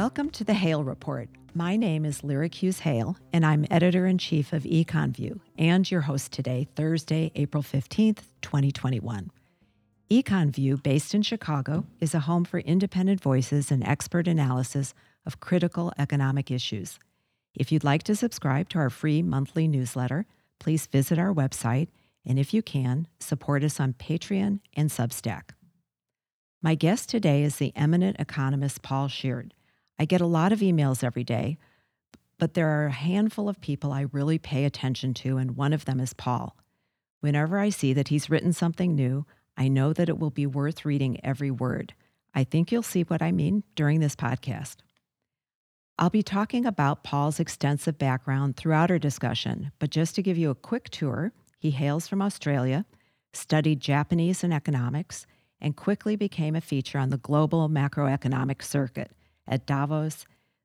Welcome to the Hale Report. My name is Lyric Hughes Hale, and I'm editor in chief of EconView and your host today, Thursday, April 15th, 2021. EconView, based in Chicago, is a home for independent voices and expert analysis of critical economic issues. If you'd like to subscribe to our free monthly newsletter, please visit our website, and if you can, support us on Patreon and Substack. My guest today is the eminent economist Paul Sheard. I get a lot of emails every day, but there are a handful of people I really pay attention to, and one of them is Paul. Whenever I see that he's written something new, I know that it will be worth reading every word. I think you'll see what I mean during this podcast. I'll be talking about Paul's extensive background throughout our discussion, but just to give you a quick tour, he hails from Australia, studied Japanese and economics, and quickly became a feature on the global macroeconomic circuit at Davos,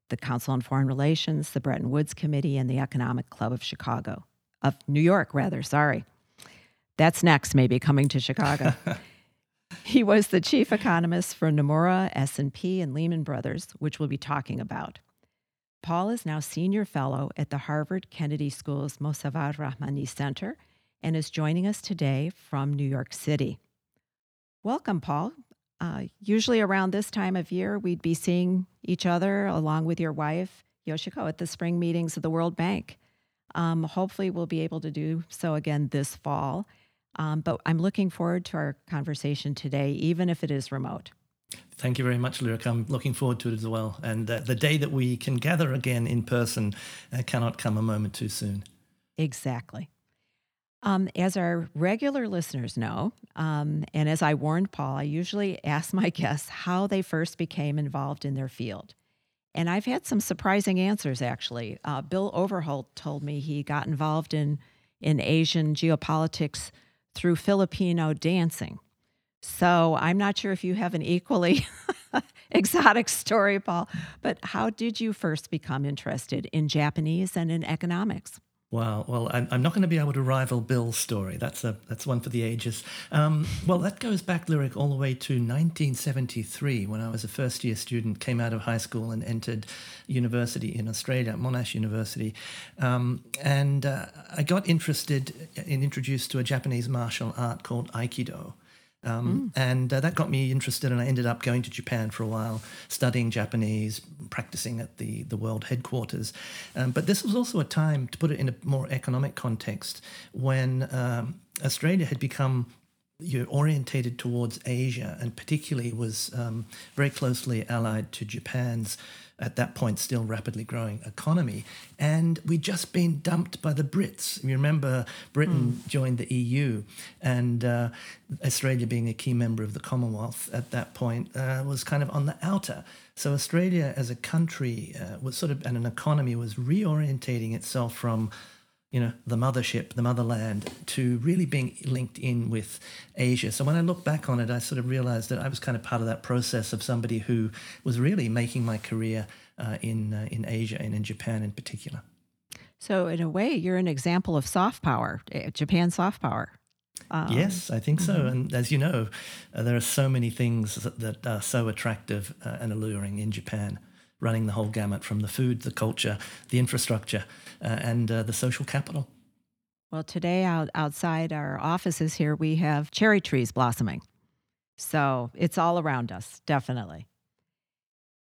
the Council on Foreign Relations, the Bretton Woods Committee, and the Economic Club of Chicago, of New York, rather, sorry. That's next, maybe coming to Chicago. he was the chief economist for Nomura, S&P, and Lehman Brothers, which we'll be talking about. Paul is now senior fellow at the Harvard Kennedy School's Mossavar Rahmani Center and is joining us today from New York City. Welcome, Paul. Uh, usually around this time of year, we'd be seeing each other along with your wife, Yoshiko, at the spring meetings of the World Bank. Um, hopefully, we'll be able to do so again this fall. Um, but I'm looking forward to our conversation today, even if it is remote. Thank you very much, Lyric. I'm looking forward to it as well. And uh, the day that we can gather again in person uh, cannot come a moment too soon. Exactly. Um, as our regular listeners know, um, and as I warned Paul, I usually ask my guests how they first became involved in their field. And I've had some surprising answers, actually. Uh, Bill Overholt told me he got involved in, in Asian geopolitics through Filipino dancing. So I'm not sure if you have an equally exotic story, Paul, but how did you first become interested in Japanese and in economics? Wow. Well, I'm, I'm not going to be able to rival Bill's story. That's a that's one for the ages. Um, well, that goes back, lyric, all the way to 1973 when I was a first year student, came out of high school and entered university in Australia, Monash University, um, and uh, I got interested and introduced to a Japanese martial art called Aikido. Um, mm. And uh, that got me interested, and I ended up going to Japan for a while, studying Japanese, practicing at the, the world headquarters. Um, but this was also a time, to put it in a more economic context, when um, Australia had become you know, orientated towards Asia and particularly was um, very closely allied to Japan's at that point still rapidly growing economy. And we'd just been dumped by the Brits. You remember Britain mm. joined the EU, and uh, Australia, being a key member of the Commonwealth at that point, uh, was kind of on the outer. So Australia as a country uh, was sort of, and an economy was reorientating itself from you know, the mothership, the motherland, to really being linked in with Asia. So when I look back on it, I sort of realized that I was kind of part of that process of somebody who was really making my career uh, in uh, in Asia and in Japan in particular. So in a way, you're an example of soft power, eh, Japan soft power. Um, yes, I think so. Mm-hmm. And as you know, uh, there are so many things that, that are so attractive uh, and alluring in Japan running the whole gamut from the food, the culture, the infrastructure, uh, and uh, the social capital. Well, today out outside our offices here, we have cherry trees blossoming. So it's all around us, definitely.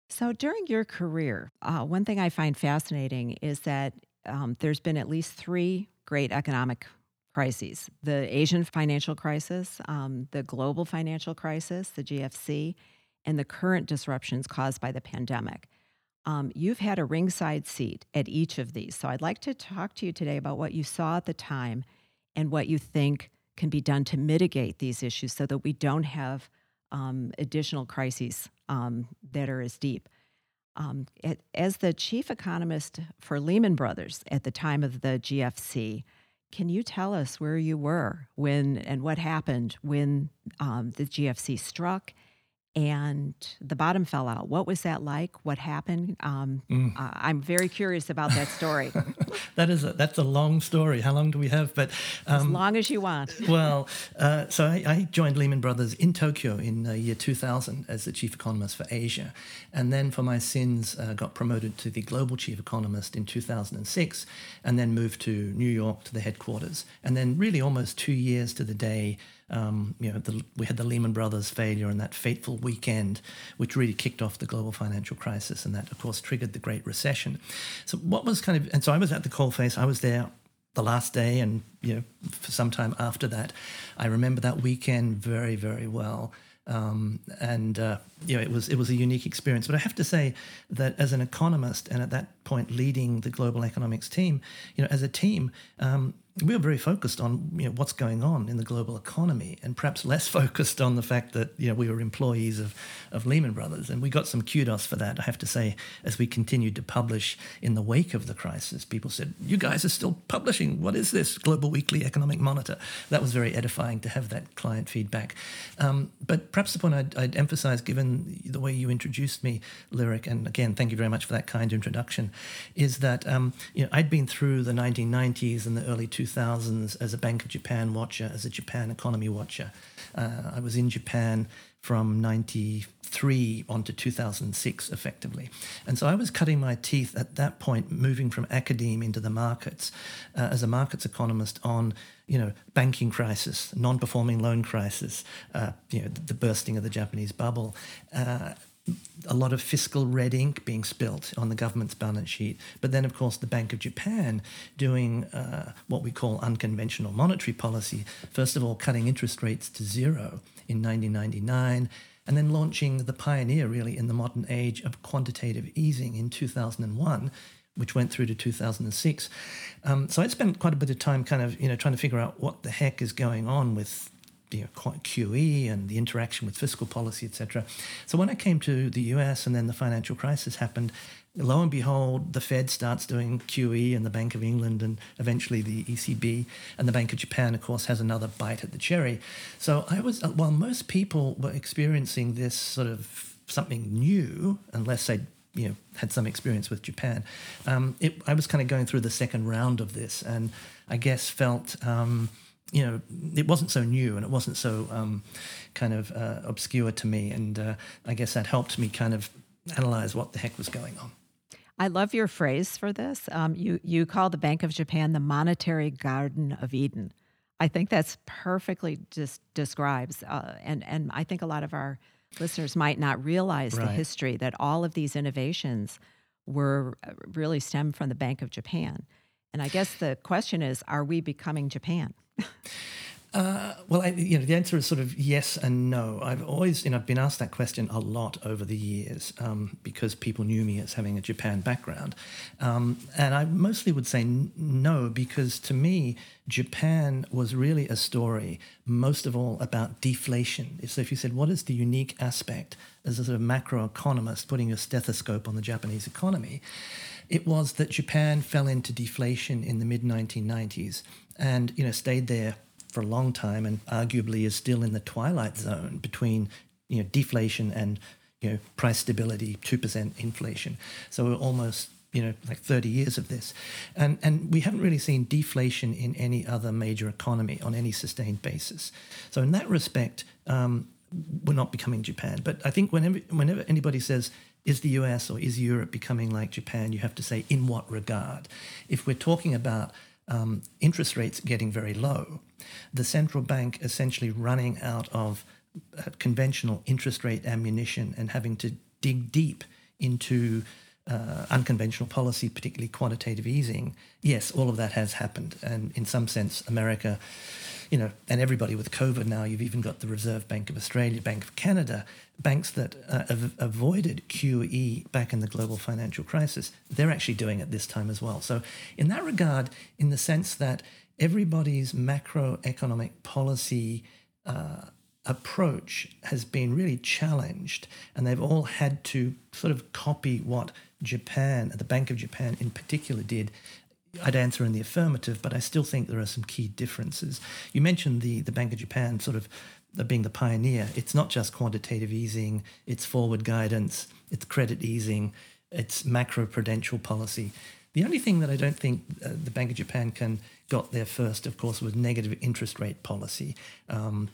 So during your career, uh, one thing I find fascinating is that um, there's been at least three great economic crises the Asian financial crisis, um, the global financial crisis, the GFC, and the current disruptions caused by the pandemic. Um, you've had a ringside seat at each of these. So I'd like to talk to you today about what you saw at the time and what you think can be done to mitigate these issues so that we don't have um, additional crises um, that are as deep. Um, as the chief economist for Lehman Brothers at the time of the GFC, can you tell us where you were when and what happened when um, the GFC struck and the bottom fell out. What was that like? What happened? Um, mm. uh, I'm very curious about that story. that is a, that's a long story. How long do we have? But um, as long as you want. well, uh, so I, I, joined Lehman Brothers in Tokyo in the year 2000 as the chief economist for Asia, and then for my sins uh, got promoted to the global chief economist in 2006, and then moved to New York to the headquarters, and then really almost two years to the day um, you know, the, we had the Lehman Brothers failure and that fateful weekend, which really kicked off the global financial crisis, and that, of course, triggered the Great Recession. So, what was kind of, and so I was at the coalface. I was there the last day, and you know, for some time after that, I remember that weekend very, very well. Um, and uh, you know, it was it was a unique experience. But I have to say that as an economist, and at that point leading the global economics team, you know, as a team, um, we were very focused on you know, what's going on in the global economy and perhaps less focused on the fact that you know, we were employees of, of Lehman Brothers. And we got some kudos for that, I have to say, as we continued to publish in the wake of the crisis. People said, You guys are still publishing. What is this? Global Weekly Economic Monitor. That was very edifying to have that client feedback. Um, but perhaps the point I'd, I'd emphasize, given the way you introduced me, Lyric, and again, thank you very much for that kind introduction, is that um, you know, I'd been through the 1990s and the early 2000s 2000s as a Bank of Japan watcher, as a Japan economy watcher. Uh, I was in Japan from 93 on to 2006 effectively. And so I was cutting my teeth at that point, moving from academe into the markets uh, as a markets economist on, you know, banking crisis, non-performing loan crisis, uh, you know, the, the, bursting of the Japanese bubble, uh, a lot of fiscal red ink being spilt on the government's balance sheet. But then, of course, the Bank of Japan doing uh, what we call unconventional monetary policy. First of all, cutting interest rates to zero in 1999, and then launching the pioneer, really, in the modern age of quantitative easing in 2001 which went through to 2006. Um, so I spent quite a bit of time kind of, you know, trying to figure out what the heck is going on with you know, QE and the interaction with fiscal policy, etc. So when I came to the US and then the financial crisis happened, lo and behold, the Fed starts doing QE and the Bank of England and eventually the ECB and the Bank of Japan, of course, has another bite at the cherry. So I was, uh, while most people were experiencing this sort of something new, unless they you know had some experience with Japan, um, it, I was kind of going through the second round of this, and I guess felt. Um, you know, it wasn't so new and it wasn't so um, kind of uh, obscure to me. And uh, I guess that helped me kind of analyze what the heck was going on. I love your phrase for this. Um, you you call the Bank of Japan the monetary Garden of Eden. I think that's perfectly just describes, uh, and and I think a lot of our listeners might not realize right. the history that all of these innovations were uh, really stemmed from the Bank of Japan. And I guess the question is, are we becoming Japan? Uh, well, I, you know, the answer is sort of yes and no. I've always, you know, I've been asked that question a lot over the years um, because people knew me as having a Japan background, um, and I mostly would say n- no because to me, Japan was really a story, most of all about deflation. So, if you said, what is the unique aspect as a sort of macroeconomist putting a stethoscope on the Japanese economy? It was that Japan fell into deflation in the mid 1990s and you know stayed there for a long time and arguably is still in the twilight zone between you know deflation and you know price stability 2% inflation so we're almost you know like 30 years of this and and we haven't really seen deflation in any other major economy on any sustained basis so in that respect um, we're not becoming japan but i think whenever whenever anybody says is the US or is Europe becoming like Japan? You have to say, in what regard? If we're talking about um, interest rates getting very low, the central bank essentially running out of uh, conventional interest rate ammunition and having to dig deep into uh, unconventional policy, particularly quantitative easing, yes, all of that has happened. And in some sense, America, you know, and everybody with COVID now, you've even got the Reserve Bank of Australia, Bank of Canada, banks that uh, have avoided QE back in the global financial crisis, they're actually doing it this time as well. So, in that regard, in the sense that everybody's macroeconomic policy uh, approach has been really challenged, and they've all had to sort of copy what Japan, the Bank of Japan in particular, did I'd answer in the affirmative, but I still think there are some key differences. You mentioned the, the Bank of Japan sort of being the pioneer, it's not just quantitative easing, it's forward guidance, it's credit easing, it's macro prudential policy. The only thing that I don't think uh, the Bank of Japan can got there first, of course, was negative interest rate policy. Um,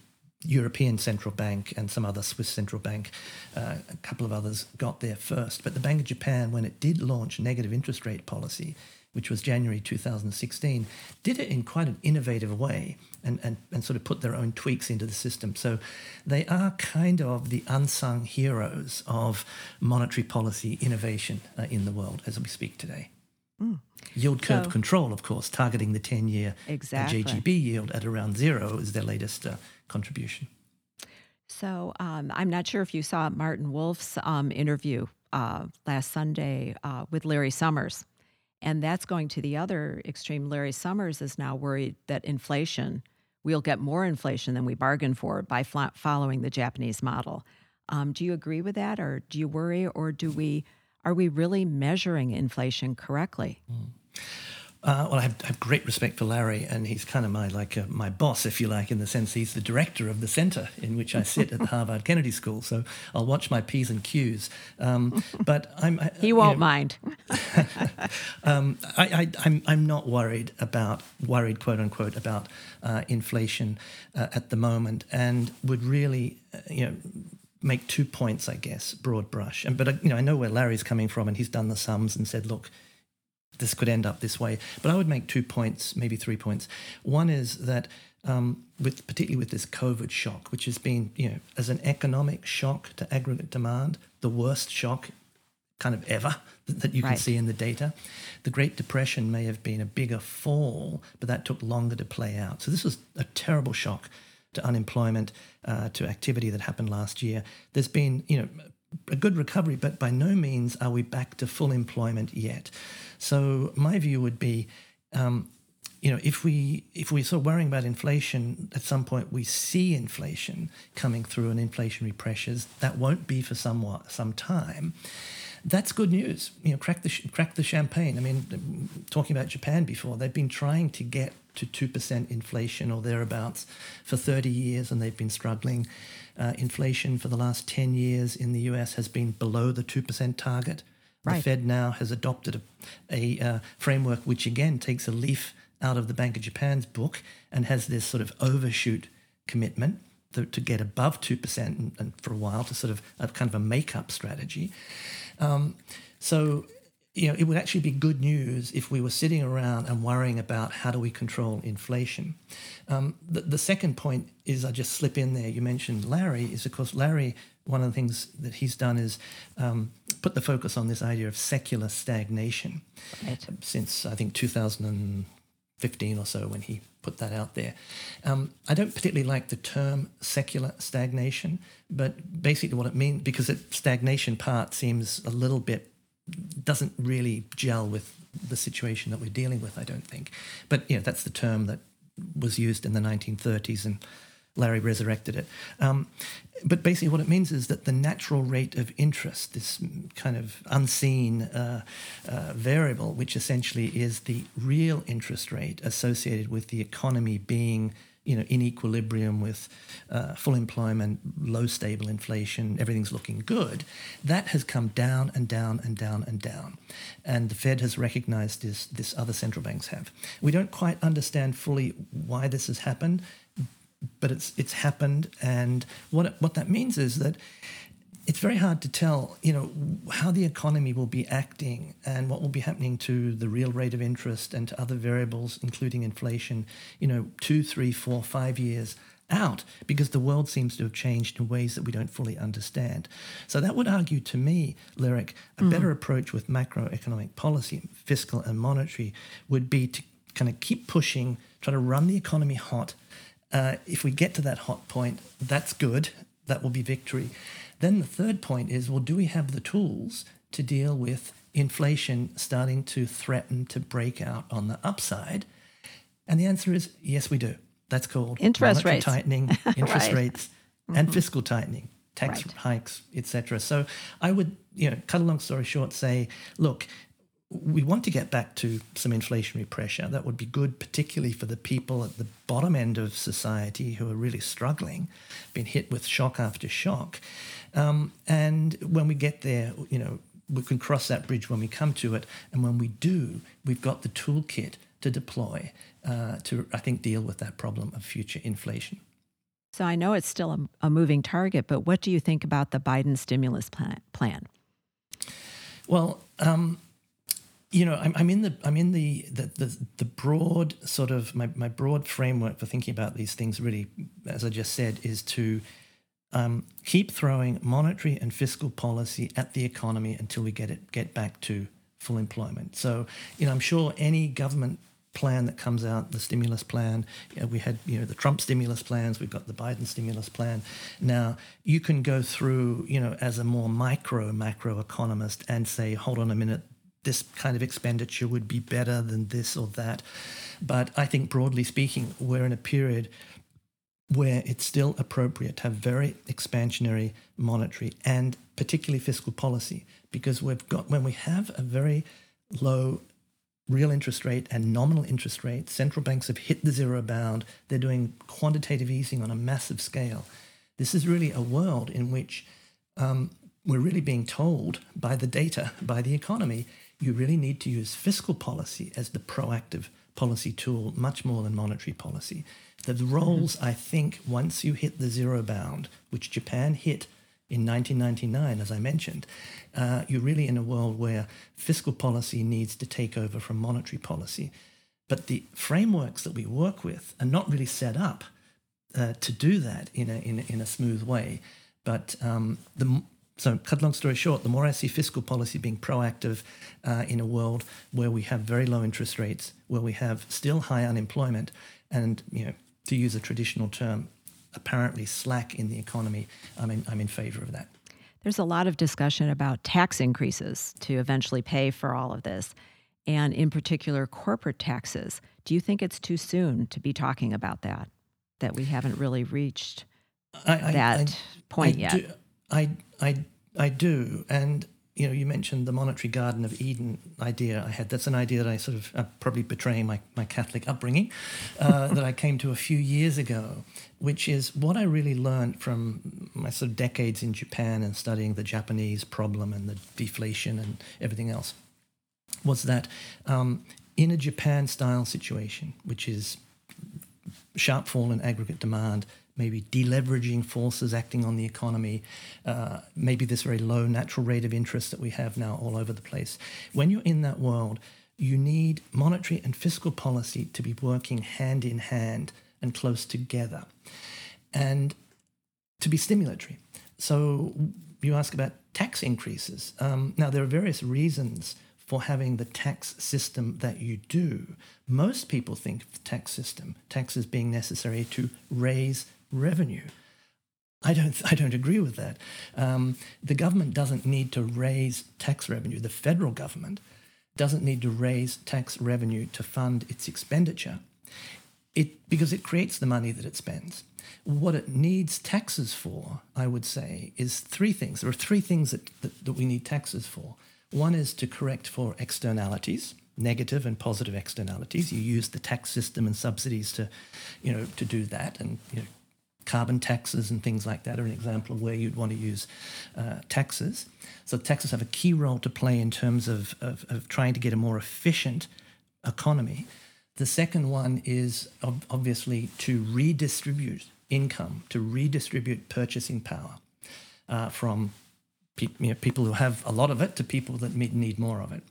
European Central Bank and some other Swiss Central Bank, uh, a couple of others got there first. But the Bank of Japan, when it did launch negative interest rate policy, which was January 2016, did it in quite an innovative way and, and, and sort of put their own tweaks into the system. So they are kind of the unsung heroes of monetary policy innovation uh, in the world as we speak today. Mm. Yield curve so, control, of course, targeting the 10 year exactly. JGB yield at around zero is their latest uh, contribution. So um, I'm not sure if you saw Martin Wolf's um, interview uh, last Sunday uh, with Larry Summers. And that's going to the other extreme. Larry Summers is now worried that inflation, we'll get more inflation than we bargained for by following the Japanese model. Um, do you agree with that, or do you worry, or do we are we really measuring inflation correctly? Mm. Uh, well, I have, I have, great respect for Larry, and he's kind of my like uh, my boss, if you like, in the sense he's the director of the center in which I sit at the Harvard Kennedy School. So I'll watch my p's and q's. Um, but I'm I, he won't you know, mind. um, I, am I'm, I'm not worried about worried quote unquote about uh, inflation uh, at the moment, and would really uh, you know make two points, I guess, broad brush. And but uh, you know I know where Larry's coming from, and he's done the sums and said, look this could end up this way. But I would make two points, maybe three points. One is that um, with particularly with this COVID shock, which has been, you know, as an economic shock to aggregate demand, the worst shock kind of ever that you can right. see in the data. The Great Depression may have been a bigger fall, but that took longer to play out. So this was a terrible shock to unemployment, uh, to activity that happened last year. There's been, you know, a good recovery, but by no means are we back to full employment yet. So my view would be, um, you know, if we if we're sort of worrying about inflation, at some point we see inflation coming through and inflationary pressures. That won't be for somewhat some time. That's good news. You know, crack the crack the champagne. I mean, talking about Japan before, they've been trying to get to two percent inflation or thereabouts for thirty years, and they've been struggling. Uh, inflation for the last ten years in the U.S. has been below the two percent target. Right. The Fed now has adopted a, a uh, framework which again takes a leaf out of the Bank of Japan's book and has this sort of overshoot commitment to, to get above 2% and, and, for a while to sort of a kind of a make-up strategy. Um, so, you know, it would actually be good news if we were sitting around and worrying about how do we control inflation. Um, the, the second point is I just slip in there. You mentioned Larry. Is of course Larry one of the things that he's done is um, put the focus on this idea of secular stagnation right. since I think 2015 or so when he put that out there. Um, I don't particularly like the term secular stagnation, but basically what it means, because the stagnation part seems a little bit, doesn't really gel with the situation that we're dealing with, I don't think. But, you know, that's the term that was used in the 1930s and Larry resurrected it. Um, but basically, what it means is that the natural rate of interest, this kind of unseen uh, uh, variable, which essentially is the real interest rate associated with the economy being you know, in equilibrium with uh, full employment, low stable inflation, everything's looking good, that has come down and down and down and down. And the Fed has recognized this, this other central banks have. We don't quite understand fully why this has happened but it's it's happened, and what what that means is that it's very hard to tell, you know, how the economy will be acting and what will be happening to the real rate of interest and to other variables, including inflation, you know, two, three, four, five years out, because the world seems to have changed in ways that we don't fully understand. So that would argue to me, Lyric, a mm-hmm. better approach with macroeconomic policy, fiscal and monetary, would be to kind of keep pushing, try to run the economy hot, uh, if we get to that hot point, that's good. That will be victory. Then the third point is well, do we have the tools to deal with inflation starting to threaten to break out on the upside? And the answer is yes, we do. That's called interest rates tightening, interest right. rates, mm-hmm. and fiscal tightening, tax right. hikes, etc. So I would, you know, cut a long story short, say, look, we want to get back to some inflationary pressure. That would be good, particularly for the people at the bottom end of society who are really struggling, been hit with shock after shock. Um, and when we get there, you know, we can cross that bridge when we come to it. And when we do, we've got the toolkit to deploy uh, to, I think, deal with that problem of future inflation. So I know it's still a, a moving target, but what do you think about the Biden stimulus plan? Well, um, you know, I'm, I'm, in the I'm in the, the the, the broad sort of my, my broad framework for thinking about these things. Really, as I just said, is to um, keep throwing monetary and fiscal policy at the economy until we get it get back to full employment. So, you know, I'm sure any government plan that comes out, the stimulus plan. You know, we had you know the Trump stimulus plans. We've got the Biden stimulus plan. Now you can go through you know as a more micro macro economist and say, hold on a minute, this kind of expenditure would be better than this or that. But I think broadly speaking, we're in a period where it's still appropriate to have very expansionary monetary and particularly fiscal policy. Because we've got when we have a very low real interest rate and nominal interest rate central banks have hit the zero bound they're doing quantitative easing on a massive scale. This is really a world in which um, we're really being told by the data by the economy you really need to use fiscal policy as the proactive policy tool much more than monetary policy the roles, I think, once you hit the zero bound, which Japan hit in 1999, as I mentioned, uh, you're really in a world where fiscal policy needs to take over from monetary policy. But the frameworks that we work with are not really set up uh, to do that in a, in a, in a smooth way. But um, the, so, cut long story short, the more I see fiscal policy being proactive uh, in a world where we have very low interest rates, where we have still high unemployment, and you know to use a traditional term, apparently slack in the economy, I'm in, I'm in favor of that. There's a lot of discussion about tax increases to eventually pay for all of this, and in particular, corporate taxes. Do you think it's too soon to be talking about that? That we haven't really reached I, I, that I, point yet? Do, I, I, I do. And you know, you mentioned the monetary Garden of Eden idea I had. That's an idea that I sort of uh, probably betraying my, my Catholic upbringing uh, that I came to a few years ago, which is what I really learned from my sort of decades in Japan and studying the Japanese problem and the deflation and everything else, was that um, in a Japan style situation, which is sharp fall in aggregate demand, maybe deleveraging forces acting on the economy, uh, maybe this very low natural rate of interest that we have now all over the place. When you're in that world, you need monetary and fiscal policy to be working hand in hand and close together and to be stimulatory. So you ask about tax increases. Um, now, there are various reasons for having the tax system that you do. Most people think of the tax system, taxes being necessary to raise revenue. I don't, I don't agree with that. Um, the government doesn't need to raise tax revenue. The federal government doesn't need to raise tax revenue to fund its expenditure it, because it creates the money that it spends. What it needs taxes for, I would say, is three things. There are three things that, that, that we need taxes for. One is to correct for externalities negative and positive externalities. You use the tax system and subsidies to, you know, to do that, and you know, carbon taxes and things like that are an example of where you'd want to use uh, taxes. So taxes have a key role to play in terms of, of, of, trying to get a more efficient economy. The second one is ob- obviously to redistribute income, to redistribute purchasing power uh, from pe- you know, people who have a lot of it to people that need more of it.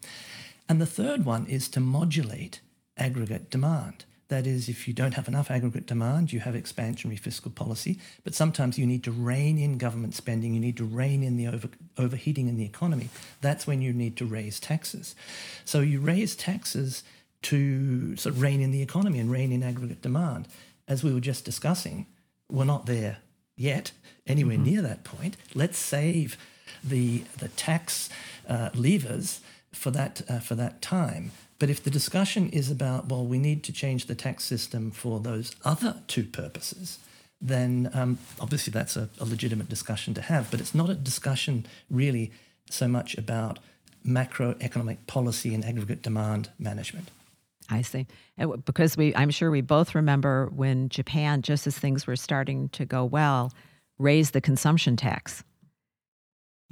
And the third one is to modulate aggregate demand. That is, if you don't have enough aggregate demand, you have expansionary fiscal policy. But sometimes you need to rein in government spending, you need to rein in the over, overheating in the economy. That's when you need to raise taxes. So you raise taxes to sort of rein in the economy and rein in aggregate demand. As we were just discussing, we're not there yet, anywhere mm-hmm. near that point. Let's save the, the tax uh, levers for that, uh, for that time but if the discussion is about, well, we need to change the tax system for those other two purposes, then um, obviously that's a, a legitimate discussion to have. But it's not a discussion really so much about macroeconomic policy and aggregate demand management. I see. Because we, I'm sure we both remember when Japan, just as things were starting to go well, raised the consumption tax.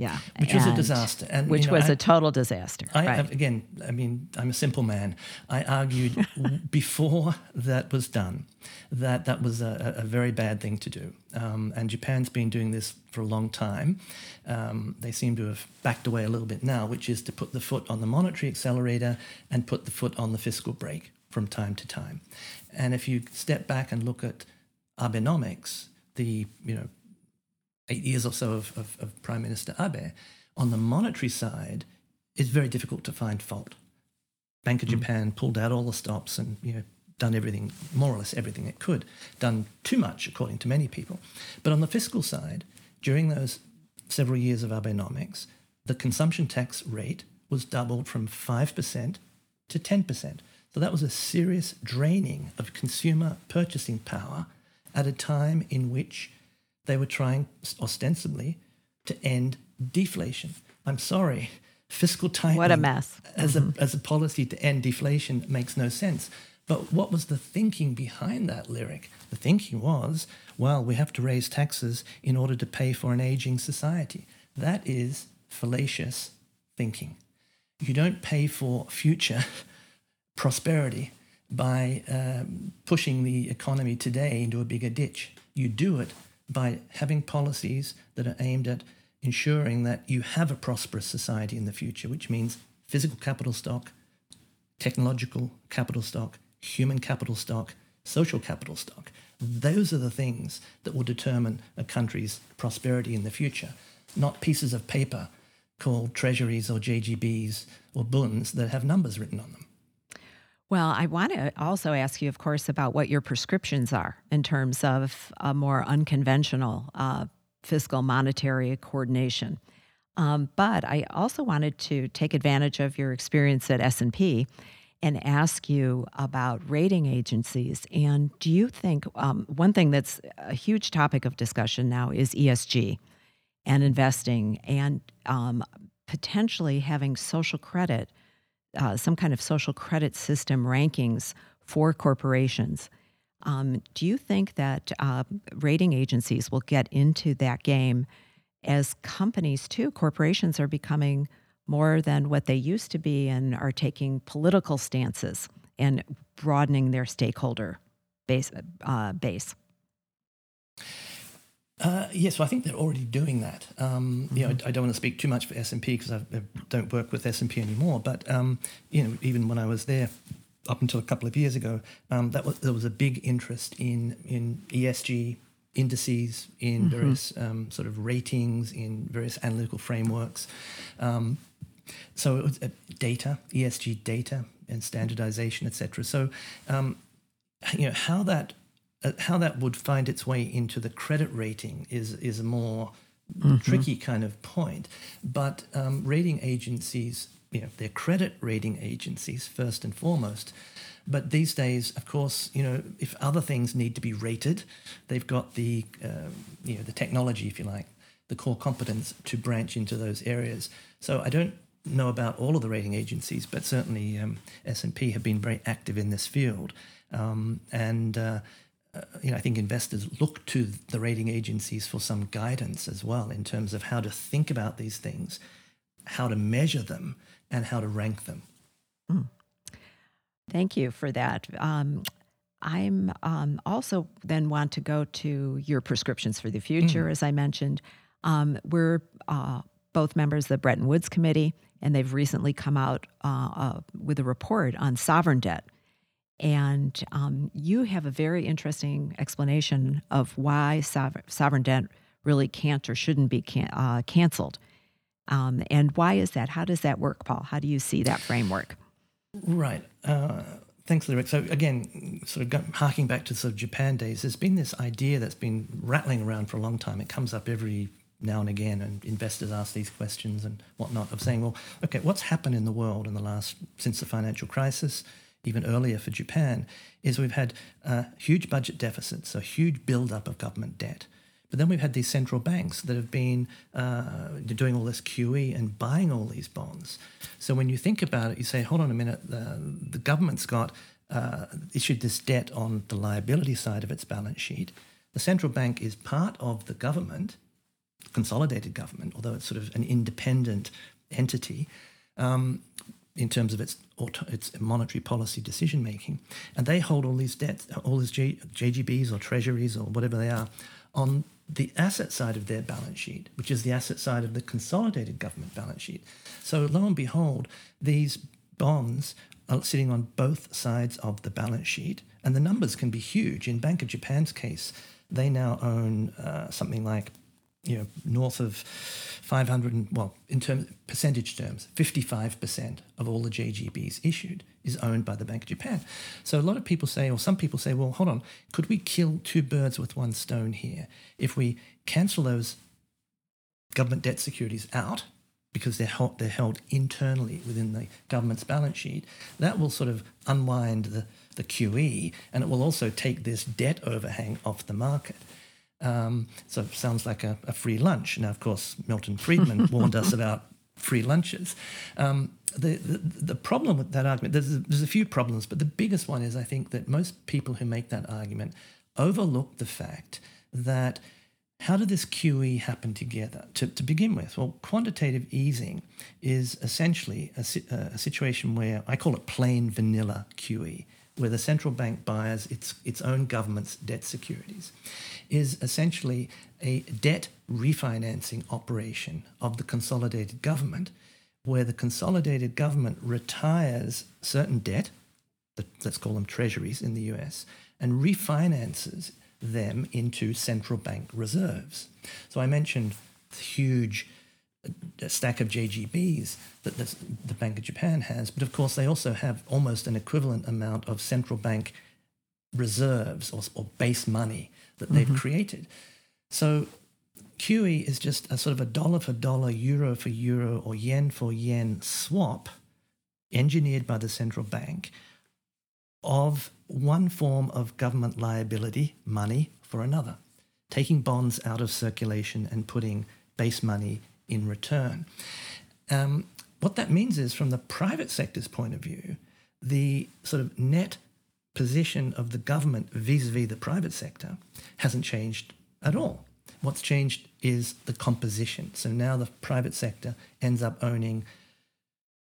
Yeah, which was a disaster, and which you know, was I, a total disaster. I, right. again, I mean, I'm a simple man. I argued before that was done that that was a, a very bad thing to do, um, and Japan's been doing this for a long time. Um, they seem to have backed away a little bit now, which is to put the foot on the monetary accelerator and put the foot on the fiscal brake from time to time. And if you step back and look at Abenomics, the you know eight years or so of, of, of Prime Minister Abe, on the monetary side, it's very difficult to find fault. Bank of mm. Japan pulled out all the stops and you know done everything, more or less everything it could, done too much according to many people. But on the fiscal side, during those several years of Abenomics, the consumption tax rate was doubled from 5% to 10%. So that was a serious draining of consumer purchasing power at a time in which they were trying ostensibly to end deflation. I'm sorry, fiscal tightening. What a mess. As, mm-hmm. a, as a policy to end deflation makes no sense. But what was the thinking behind that lyric? The thinking was, well, we have to raise taxes in order to pay for an aging society. That is fallacious thinking. You don't pay for future prosperity by um, pushing the economy today into a bigger ditch. You do it by having policies that are aimed at ensuring that you have a prosperous society in the future, which means physical capital stock, technological capital stock, human capital stock, social capital stock. Those are the things that will determine a country's prosperity in the future, not pieces of paper called treasuries or JGBs or bunds that have numbers written on them. Well, I want to also ask you, of course, about what your prescriptions are in terms of a more unconventional uh, fiscal monetary coordination. Um, but I also wanted to take advantage of your experience at S&P and ask you about rating agencies. And do you think um, one thing that's a huge topic of discussion now is ESG and investing and um, potentially having social credit uh, some kind of social credit system rankings for corporations. Um, do you think that uh, rating agencies will get into that game as companies, too? Corporations are becoming more than what they used to be and are taking political stances and broadening their stakeholder base. Uh, base. Uh, yes, well, I think they're already doing that. Um, mm-hmm. You know, I, I, don't want to speak too much for S and P because I, I, don't work with S and P anymore. But um, you know, even when I was there up until a couple of years ago, um, that was there was a big interest in in ESG indices, in mm-hmm. various um, sort of ratings, in various analytical frameworks. Um, so it was uh, data, ESG data, and standardization, etc. So um, you know how that how that would find its way into the credit rating is is a more mm-hmm. tricky kind of point. But um, rating agencies, you know, they're credit rating agencies first and foremost. But these days, of course, you know, if other things need to be rated, they've got the um, you know the technology, if you like, the core competence to branch into those areas. So I don't know about all of the rating agencies, but certainly um, S and P have been very active in this field, um, and uh, uh, you know, I think investors look to the rating agencies for some guidance as well in terms of how to think about these things, how to measure them, and how to rank them. Mm. Thank you for that. Um, I'm um, also then want to go to your prescriptions for the future, mm. as I mentioned. Um, we're uh, both members of the Bretton Woods Committee, and they've recently come out uh, uh, with a report on sovereign debt and um, you have a very interesting explanation of why sovereign, debt really can't or shouldn't be can, uh, canceled. Um, and why is that? How does that work, Paul? How do you see that framework? Right. Uh, thanks, Lyric. So again, sort of harking back to sort of Japan days, there's been this idea that's been rattling around for a long time. It comes up every now and again, and investors ask these questions and whatnot of saying, well, okay, what's happened in the world in the last since the financial crisis? Even earlier for Japan, is we've had uh, huge budget deficits, a huge buildup of government debt. But then we've had these central banks that have been uh, doing all this QE and buying all these bonds. So when you think about it, you say, hold on a minute, the, the government's got uh, issued this debt on the liability side of its balance sheet. The central bank is part of the government, consolidated government, although it's sort of an independent entity. Um, in terms of its its monetary policy decision making, and they hold all these debts, all these JGBs or treasuries or whatever they are, on the asset side of their balance sheet, which is the asset side of the consolidated government balance sheet. So lo and behold, these bonds are sitting on both sides of the balance sheet, and the numbers can be huge. In Bank of Japan's case, they now own uh, something like you know, north of 500, and, well, in terms percentage terms, 55% of all the JGBs issued is owned by the Bank of Japan. So a lot of people say, or some people say, well, hold on, could we kill two birds with one stone here? If we cancel those government debt securities out, because they're held, they're held internally within the government's balance sheet, that will sort of unwind the, the QE and it will also take this debt overhang off the market. Um, so it sounds like a, a, free lunch. Now, of course, Milton Friedman warned us about free lunches. Um, the, the, the problem with that argument, there's a, there's a few problems, but the biggest one is I think that most people who make that argument overlook the fact that how did this QE happen together? To, to begin with, well, quantitative easing is essentially a, a situation where I call it plain vanilla QE where the central bank buys its, its own government's debt securities, is essentially a debt refinancing operation of the consolidated government, where the consolidated government retires certain debt, let's call them treasuries in the US, and refinances them into central bank reserves. So I mentioned huge a stack of JGBs that the, the Bank of Japan has, but of course they also have almost an equivalent amount of central bank reserves or, or base money that they've mm-hmm. created. So QE is just a sort of a dollar for dollar, euro for euro, or yen for yen swap engineered by the central bank of one form of government liability, money, for another, taking bonds out of circulation and putting base money in return. Um, what that means is, from the private sector's point of view, the sort of net position of the government vis a vis the private sector hasn't changed at all. What's changed is the composition. So now the private sector ends up owning,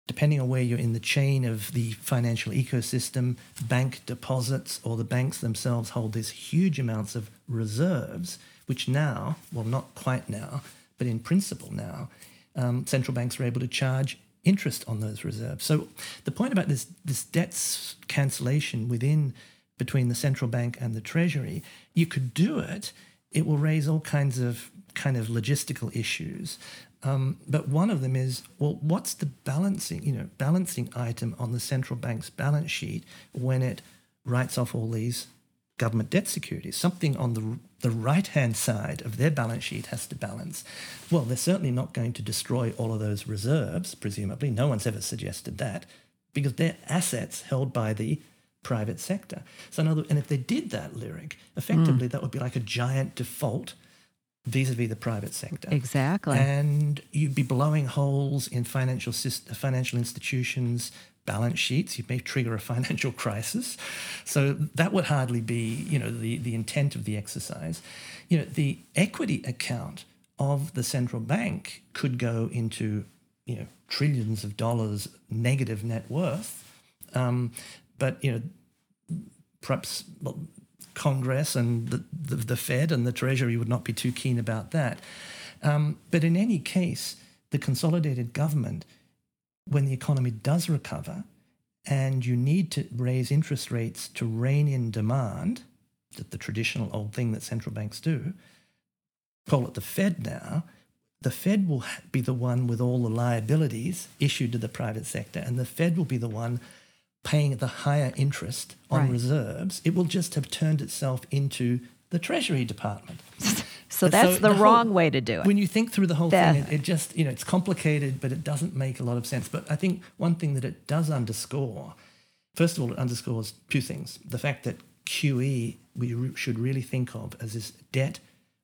depending on where you're in the chain of the financial ecosystem, bank deposits, or the banks themselves hold these huge amounts of reserves, which now, well, not quite now, but in principle now, um, central banks are able to charge interest on those reserves. So the point about this this debts cancellation within between the central bank and the treasury, you could do it. It will raise all kinds of kind of logistical issues. Um, but one of them is, well, what's the balancing, you know, balancing item on the central bank's balance sheet when it writes off all these government debt securities. Something on the, the right hand side of their balance sheet has to balance. Well, they're certainly not going to destroy all of those reserves, presumably. No one's ever suggested that, because they're assets held by the private sector. So, another, and if they did that lyric, effectively mm. that would be like a giant default vis-a-vis the private sector. Exactly. And you'd be blowing holes in financial financial institutions, balance sheets. You may trigger a financial crisis. So that would hardly be, you know, the, the intent of the exercise. You know, the equity account of the central bank could go into, you know, trillions of dollars negative net worth. Um, but, you know, perhaps well, Congress and the, the, the, Fed and the Treasury would not be too keen about that. Um, but in any case, the consolidated government – when the economy does recover and you need to raise interest rates to rein in demand, that the traditional old thing that central banks do, call it the Fed now, the Fed will be the one with all the liabilities issued to the private sector, and the Fed will be the one paying the higher interest on right. reserves. It will just have turned itself into the Treasury Department. So that's so the, the whole, wrong way to do it. When you think through the whole thing, it, it, just, you know, it's complicated, but it doesn't make a lot of sense. But I think one thing that it does underscore, first of all, it underscores two things. The fact that QE we re- should really think of as this debt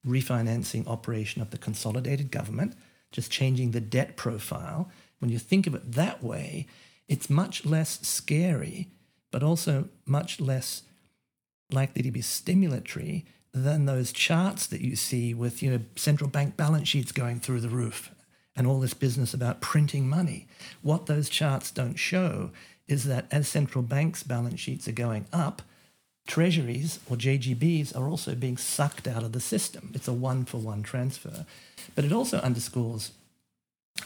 refinancing operation of the consolidated government, just changing the debt profile. When you think of it that way, it's much less scary, but also much less likely to be stimulatory than those charts that you see with you know central bank balance sheets going through the roof and all this business about printing money. What those charts don't show is that as central banks' balance sheets are going up, treasuries or JGBs are also being sucked out of the system. It's a one for one transfer. But it also underscores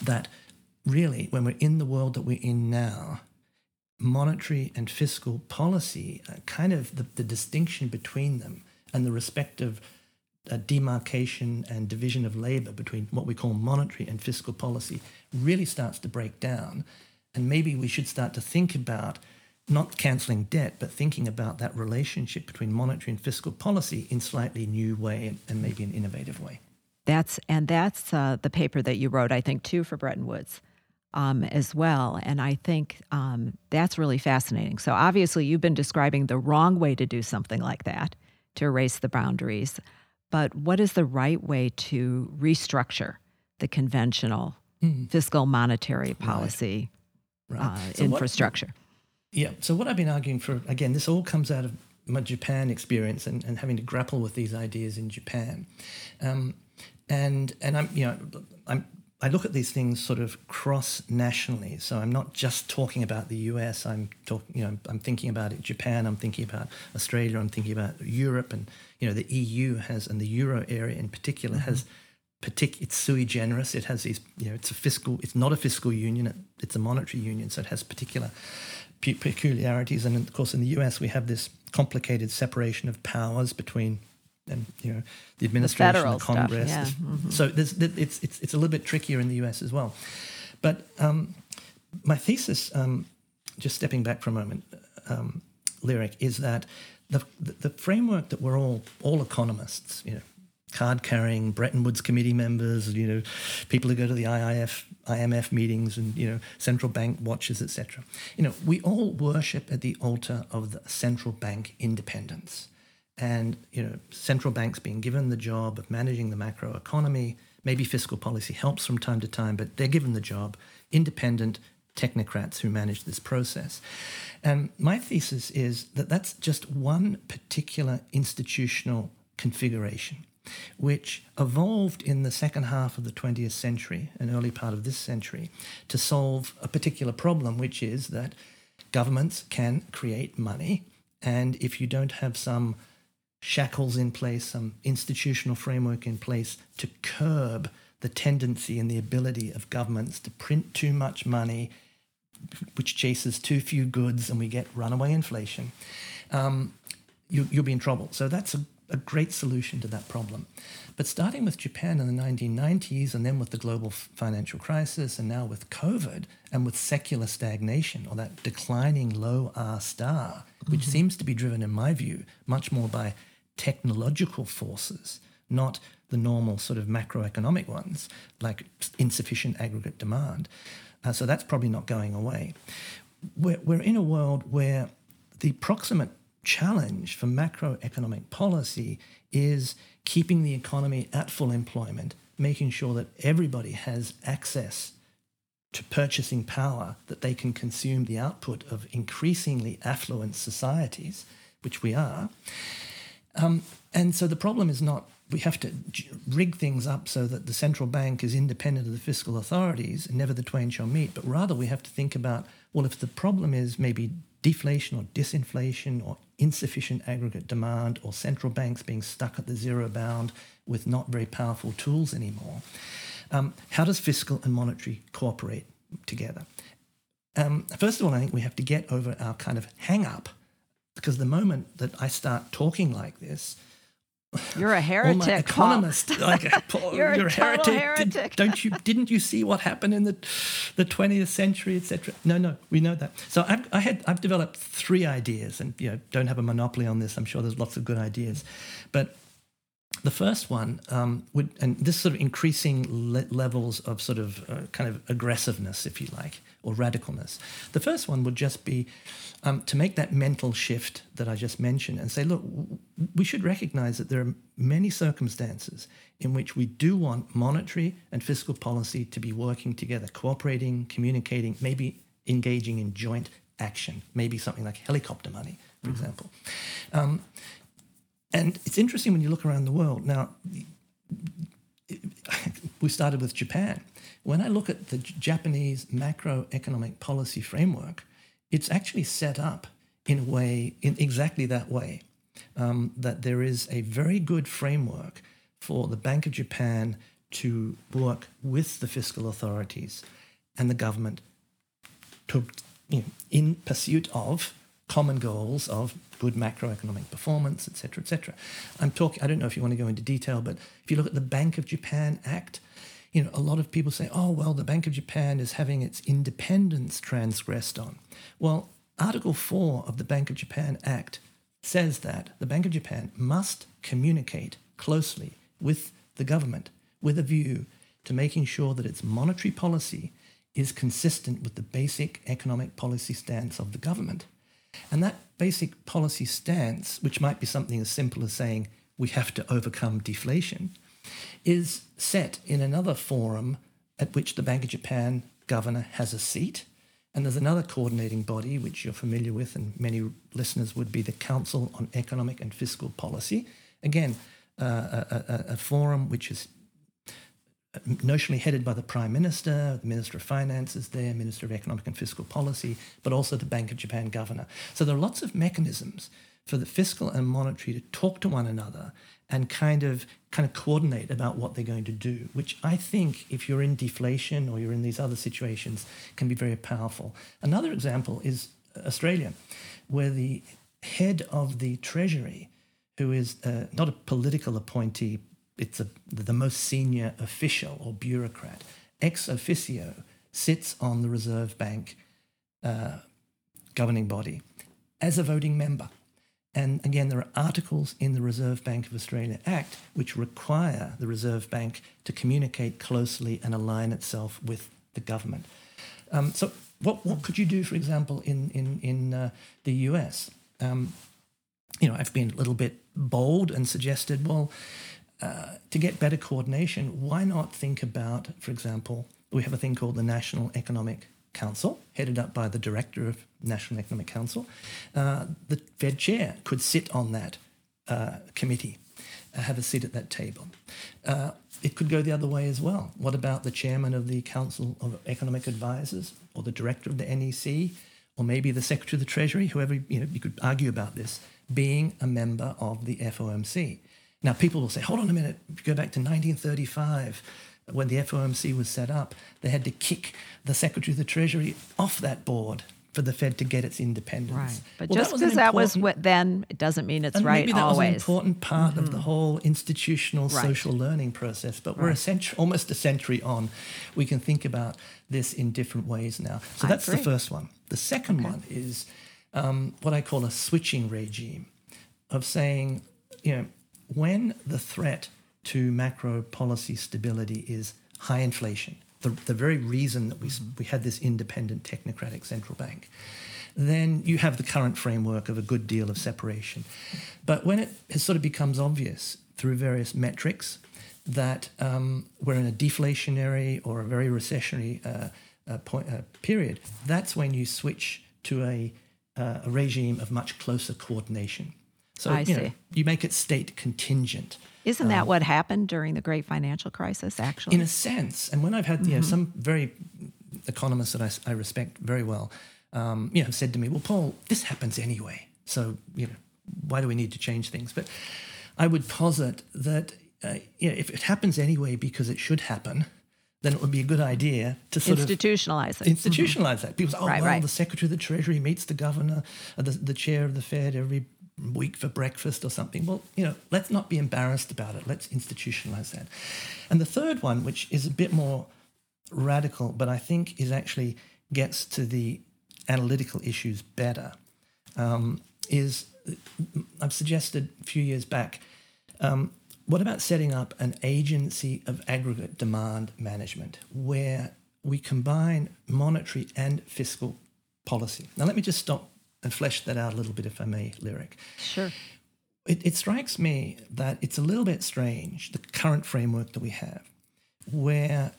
that really, when we're in the world that we're in now, monetary and fiscal policy, uh, kind of the, the distinction between them and the respective uh, demarcation and division of labor between what we call monetary and fiscal policy really starts to break down. And maybe we should start to think about not cancelling debt, but thinking about that relationship between monetary and fiscal policy in slightly new way and, maybe an innovative way. That's and that's uh, the paper that you wrote, I think, too, for Bretton Woods. Um, as well. And I think um, that's really fascinating. So, obviously, you've been describing the wrong way to do something like that to erase the boundaries. But what is the right way to restructure the conventional mm. fiscal monetary policy right. Right. Uh, so infrastructure? What, yeah. So, what I've been arguing for, again, this all comes out of my Japan experience and, and having to grapple with these ideas in Japan. Um, and and I'm you know I'm I look at these things sort of cross nationally. So I'm not just talking about the US. I'm talking, you know, I'm thinking about it, Japan. I'm thinking about Australia. I'm thinking about Europe, and you know, the EU has, and the euro area in particular mm-hmm. has, partic- it's sui generis. It has these, you know, it's a fiscal. It's not a fiscal union. It, it's a monetary union. So it has particular peculiarities. And of course, in the US, we have this complicated separation of powers between and you know the administration, the, the Congress. Stuff, yeah. mm-hmm. So there's, it's it's it's a little bit trickier in the U.S. as well. But um, my thesis, um, just stepping back for a moment, um, Lyric is that the, the, the framework that we're all all economists, you know, card carrying Bretton Woods committee members, you know, people who go to the IIF, IMF meetings and, you know, central bank watches, etc. You know, we all worship at the altar of the central bank independence and you know central banks being given the job of managing the macro economy maybe fiscal policy helps from time to time but they're given the job. Independent technocrats who manage this process. And my thesis is that that's just one particular institutional configuration which evolved in the second half of the 20th century and early part of this century to solve a particular problem which is that governments can create money and if you don't have some shackles in place, some institutional framework in place to curb the tendency and the ability of governments to print too much money, which chases too few goods, and we get runaway inflation, um, you, will be in trouble. So that's a, a great solution to that problem. But starting with Japan in the 1990s, and then with the global financial crisis, and now with COVID, and with secular stagnation or that declining low R star, which mm-hmm. seems to be driven, in my view, much more by technological forces, not the normal sort of macroeconomic ones, like insufficient aggregate demand. Uh, so that's probably not going away. We're, we're in a world where the proximate challenge for macroeconomic policy is keeping the economy at full employment, making sure that everybody has access to purchasing power, that they can consume the output of increasingly affluent societies, which we are, um, and so the problem is not we have to rig things up so that the central bank is independent of the fiscal authorities and never the twain shall meet, but rather we have to think about well, if the problem is maybe deflation or disinflation or insufficient aggregate demand or central banks being stuck at the zero bound with not very powerful tools anymore, um, how does fiscal and monetary cooperate together? Um, first of all, I think we have to get over our kind of hang up because the moment that I start talking like this, you're a heretic. All my economists, like, you're, you're, a, heretic. heretic. Did, don't you? Didn't you see what happened in the the 20th century, etc.? No, no, we know that. So I've, I had I've developed three ideas, and you know, don't have a monopoly on this. I'm sure there's lots of good ideas, but the first one um, would, and this sort of increasing le- levels of sort of uh, kind of aggressiveness, if you like, or radicalness. The first one would just be um, to make that mental shift that I just mentioned and say, look, we should recognize that there are many circumstances in which we do want monetary and fiscal policy to be working together, cooperating, communicating, maybe engaging in joint action, maybe something like helicopter money, for mm-hmm. example. Um, and it's interesting when you look around the world. Now, we started with Japan. When I look at the Japanese macroeconomic policy framework, it's actually set up in a way, in exactly that way, um, that there is a very good framework for the Bank of Japan to work with the fiscal authorities and the government to, you know, in pursuit of common goals of good macroeconomic performance, et cetera, et cetera. I'm talking, I don't know if you want to go into detail, but if you look at the Bank of Japan Act, you know, a lot of people say, oh, well, the Bank of Japan is having its independence transgressed on. Well, Article 4 of the Bank of Japan Act says that the Bank of Japan must communicate closely with the government with a view to making sure that its monetary policy is consistent with the basic economic policy stance of the government. And that basic policy stance, which might be something as simple as saying we have to overcome deflation, is set in another forum at which the Bank of Japan governor has a seat. And there's another coordinating body, which you're familiar with, and many listeners would be the Council on Economic and Fiscal Policy. Again, uh, a, a, a, forum which is notionally headed by the Prime Minister, the Minister of Finance is there, Minister of Economic and Fiscal Policy, but also the Bank of Japan governor. So there are lots of mechanisms for the fiscal and monetary to talk to one another and kind of kind of coordinate about what they're going to do, which I think if you're in deflation or you're in these other situations can be very powerful. Another example is Australia, where the head of the Treasury, who is uh, not a political appointee, it's a, the most senior official or bureaucrat, ex officio, sits on the Reserve Bank uh, governing body as a voting member. And again, there are articles in the Reserve Bank of Australia Act which require the Reserve Bank to communicate closely and align itself with the government. Um, so, what, what could you do, for example, in, in, in uh, the US? Um, you know, I've been a little bit bold and suggested, well, uh, to get better coordination, why not think about, for example, we have a thing called the National Economic Council, headed up by the director of National Economic Council. Uh, the Fed chair could sit on that uh, committee, uh, have a seat at that table. Uh, it could go the other way as well. What about the chairman of the Council of Economic Advisors, or the director of the NEC, or maybe the secretary of the Treasury, whoever you know, you could argue about this, being a member of the FOMC. Now, people will say, hold on a minute, go back to 1935 when the FOMC was set up, they had to kick the Secretary of the Treasury off that board for the Fed to get its independence. Right. But well, just because that, that, was what then, it doesn't mean it's and right maybe that always. was an important part mm-hmm. of the mm-hmm. whole institutional right. social learning process. But we're a century, almost a century on. We can think about this in different ways now. So that's the first one. The second okay. one is um, what I call a switching regime of saying, you know, when the threat to macro policy stability is high inflation, the, the very reason that we, we had this independent technocratic central bank, then you have the current framework of a good deal of separation. But when it has sort of becomes obvious through various metrics that um, we're in a deflationary or a very recessionary uh, uh, point, uh, period, that's when you switch to a, uh, a regime of much closer coordination. So I you see. Know, you make it state contingent. Isn't that um, what happened during the great financial crisis, actually? In a sense. And when I've had you know, mm-hmm. some very economists that I, I respect very well, um, you know, said to me, well, Paul, this happens anyway. So, you know, why do we need to change things? But I would posit that uh, you know, if it happens anyway because it should happen, then it would be a good idea to sort institutionalize of it. Institutionalize mm-hmm. that. People say, oh, right, well, right. the Secretary of the Treasury meets the governor, uh, the, the chair of the Fed every week for breakfast or something. Well, you know, let's not be embarrassed about it. Let's institutionalize that. And the third one, which is a bit more radical, but I think is actually gets to the analytical issues better, um, is I've suggested a few years back. Um, what about setting up an agency of aggregate demand management where we combine monetary and fiscal policy? Now, let me just stop and flesh that out a little bit, if I may, Lyric. Sure. It, it strikes me that it's a little bit strange, the current framework that we have, where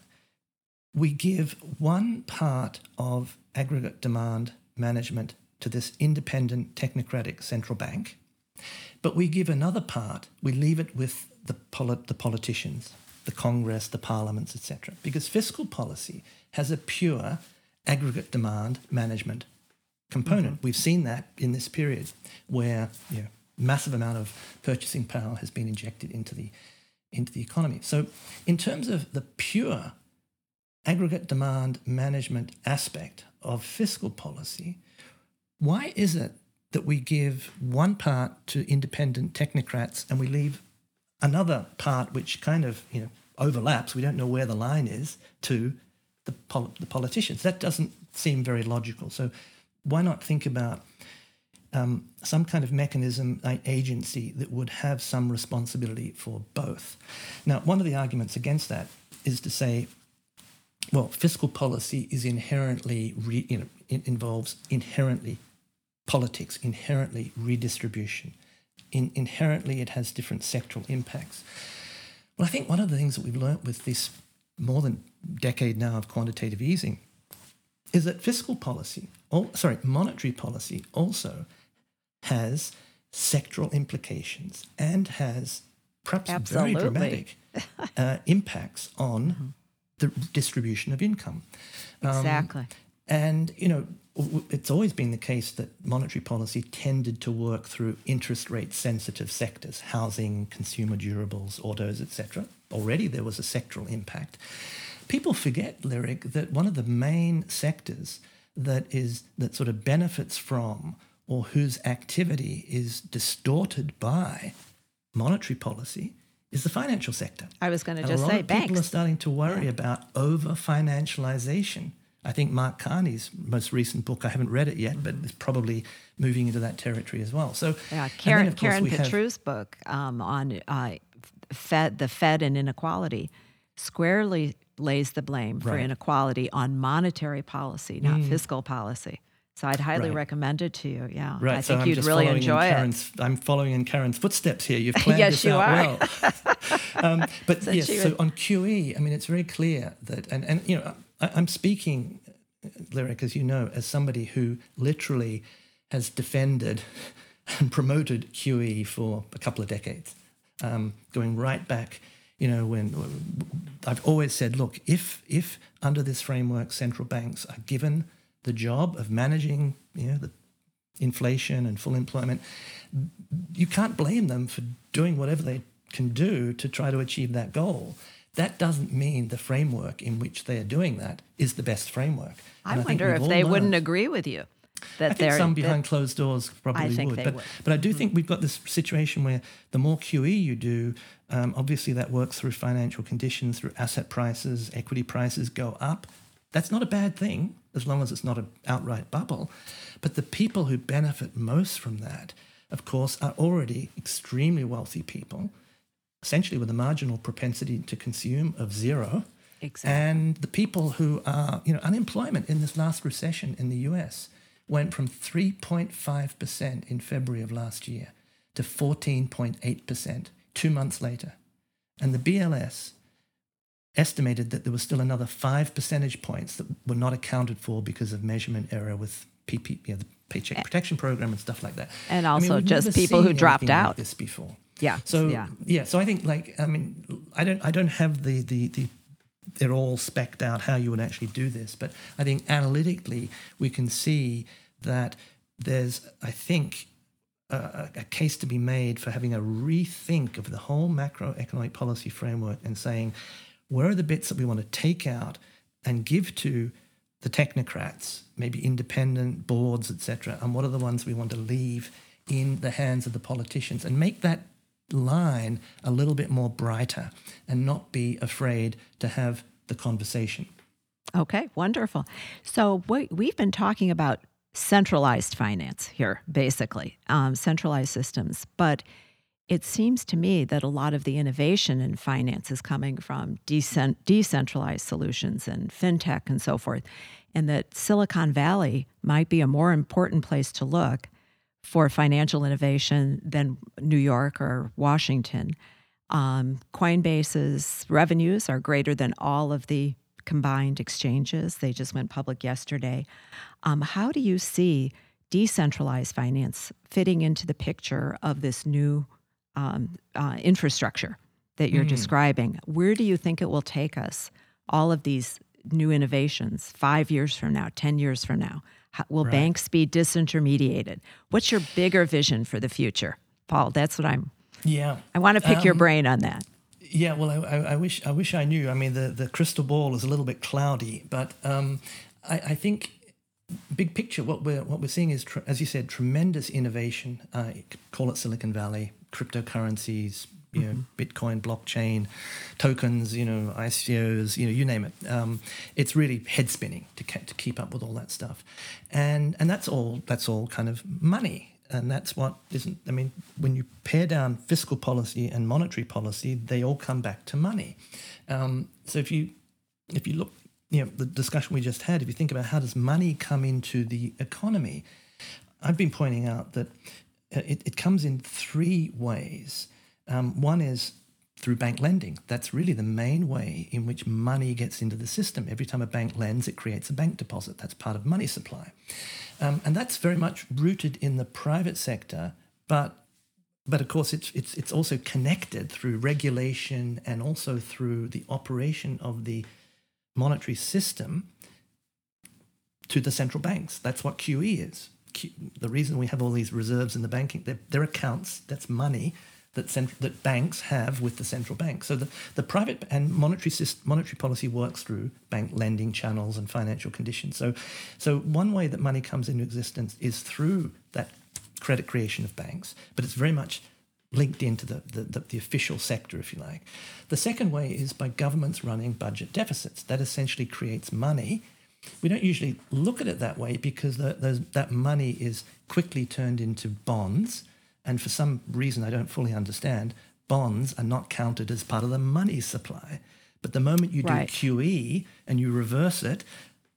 we give one part of aggregate demand management to this independent technocratic central bank, but we give another part, we leave it with the, polit- the politicians, the Congress, the parliaments, etc. Because fiscal policy has a pure aggregate demand management component. Mm-hmm. We've seen that in this period where you know, massive amount of purchasing power has been injected into the into the economy. So, in terms of the pure aggregate demand management aspect of fiscal policy, why is it that we give one part to independent technocrats and we leave another part which kind of you know overlaps? We don't know where the line is to the, pol- the politicians. That doesn't seem very logical. So, why not think about um, some kind of mechanism, an agency that would have some responsibility for both. Now, one of the arguments against that is to say, well, fiscal policy is inherently, re, you know, it involves inherently politics, inherently redistribution. In, inherently, it has different sectoral impacts. Well, I think one of the things that we've learnt with this more than decade now of quantitative easing is that fiscal policy, oh, sorry, monetary policy also has sectoral implications and has perhaps Absolutely. very dramatic uh, impacts on mm-hmm. the distribution of income. Um, exactly. And, you know, it's always been the case that monetary policy tended to work through interest rate sensitive sectors, housing, consumer durables, autos, etc. Already there was a sectoral impact. People forget, Lyric, that one of the main sectors that is that sort of benefits from or whose activity is distorted by monetary policy is the financial sector. I was going to and just say banks. People are starting to worry yeah. about over financialization. I think Mark Carney's most recent book, I haven't read it yet, but it's probably moving into that territory as well. So, yeah, Karen, Karen Petrou's have, book um, on uh, Fed, the Fed and inequality squarely lays the blame right. for inequality on monetary policy, not mm. fiscal policy. So I'd highly right. recommend it to you. Yeah, right. I think I'm you'd really enjoy it. I'm following in Karen's footsteps here. You've planned yes, this you out are. well. um, but so yes, would... so on QE, I mean, it's very clear that, and, and you know, I, I'm speaking, Lyric, as you know, as somebody who literally has defended and promoted QE for a couple of decades, um, going right back. You know, when uh, I've always said, look, if if under this framework, central banks are given the job of managing you know, the inflation and full employment, you can't blame them for doing whatever they can do to try to achieve that goal. That doesn't mean the framework in which they are doing that is the best framework. I, I wonder if they learned, wouldn't agree with you. That I think some behind closed doors probably would. But, would. but I do mm-hmm. think we've got this situation where the more QE you do, um, obviously that works through financial conditions, through asset prices, equity prices go up. That's not a bad thing as long as it's not an outright bubble. But the people who benefit most from that, of course, are already extremely wealthy people, essentially with a marginal propensity to consume of zero. Exactly. And the people who are, you know, unemployment in this last recession in the US went from 3.5% in February of last year to 14.8% two months later. And the BLS estimated that there was still another five percentage points that were not accounted for because of measurement error with PP, you know, the Paycheck Protection Program and stuff like that. And also I mean, just people who dropped out. Like this before. Yeah. So yeah. yeah. So I think like I mean I don't I don't have the the the they're all specked out how you would actually do this, but I think analytically we can see that there's I think a, a, case to be made for having a rethink of the whole macroeconomic policy framework and saying where are the bits that we want to take out and give to the technocrats, maybe independent boards, etc., and what are the ones we want to leave in the hands of the politicians and make that line a little bit more brighter and not be afraid to have the conversation. Okay, wonderful. So we, we've been talking about centralized finance here, basically, um, centralized systems. But it seems to me that a lot of the innovation in finance is coming from decent, decentralized solutions and fintech and so forth, and that Silicon Valley might be a more important place to look for financial innovation than New York or Washington. Um, Coinbase's revenues are greater than all of the combined exchanges. They just went public yesterday. Um, how do you see decentralized finance fitting into the picture of this new um, uh, infrastructure that you're mm. describing? Where do you think it will take us? All of these new innovations five years from now, 10 years from now? How, will right. banks be disintermediated? What's your bigger vision for the future, Paul? That's what I'm. Yeah. I want to pick um, your brain on that. Yeah, well, I, I, wish I wish I knew. I mean, the, the crystal ball is a little bit cloudy, but um, I, I, think big picture, what we're what we're seeing is, tr- as you said, tremendous innovation. Uh, call it Silicon Valley, cryptocurrencies, you know, mm-hmm. Bitcoin, blockchain, tokens, you know, ICOs, you know, you name it. Um, it's really head spinning to, ke- to keep up with all that stuff, and and that's all. That's all kind of money and that's what isn't. I mean, when you pare down fiscal policy and monetary policy, they all come back to money. Um, so if you if you look, you know, the discussion we just had, if you think about how does money come into the economy, I've been pointing out that it, it comes in three ways. Um, one is through bank lending. That's really the main way in which money gets into the system. Every time a bank lends, it creates a bank deposit. That's part of money supply. Um, and that's very much rooted in the private sector, but but of course it's it's it's also connected through regulation and also through the operation of the monetary system to the central banks. That's what QE is. Q, the reason we have all these reserves in the banking, they're, they're accounts, that's money that cent- that banks have with the central bank. So the, the private and monetary system, monetary policy works through bank lending channels and financial conditions. So so one way that money comes into existence is through that credit creation of banks, but it's very much linked into the, the, the, the, official sector, if you like. The second way is by governments running budget deficits. That essentially creates money. We don't usually look at it that way because the, those, that money is quickly turned into bonds and for some reason I don't fully understand, bonds are not counted as part of the money supply. But the moment you do. QE and you reverse it,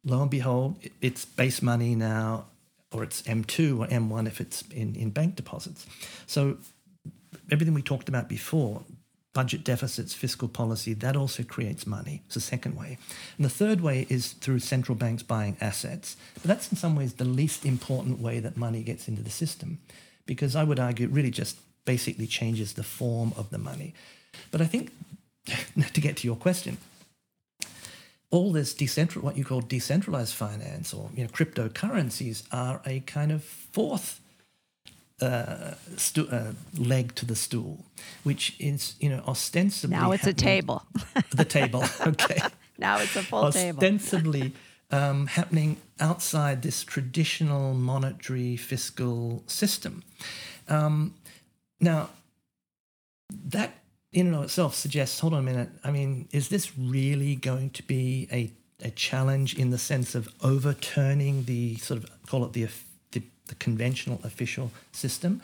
lo and behold, it's base money now, or it's M2 or M1 if it's in, in bank deposits. So everything we talked about before, budget deficits, fiscal policy, that also creates money. It's the second way. And the third way is through central banks buying assets. But that's in some ways the least important way that money gets into the system because I would argue it really just basically changes the form of the money. But I think to get to your question, all this decentral, what you call decentralized finance or you know cryptocurrencies are a kind of fourth uh, stu- uh, leg to the stool, which is you know ostensibly now it's a table. the table, okay. now it's a full ostensibly, table. Ostensibly um, happening outside this traditional monetary fiscal system. Um, now, that in and of itself suggests hold on a minute. I mean, is this really going to be a, a challenge in the sense of overturning the sort of call it the, the, the conventional official system?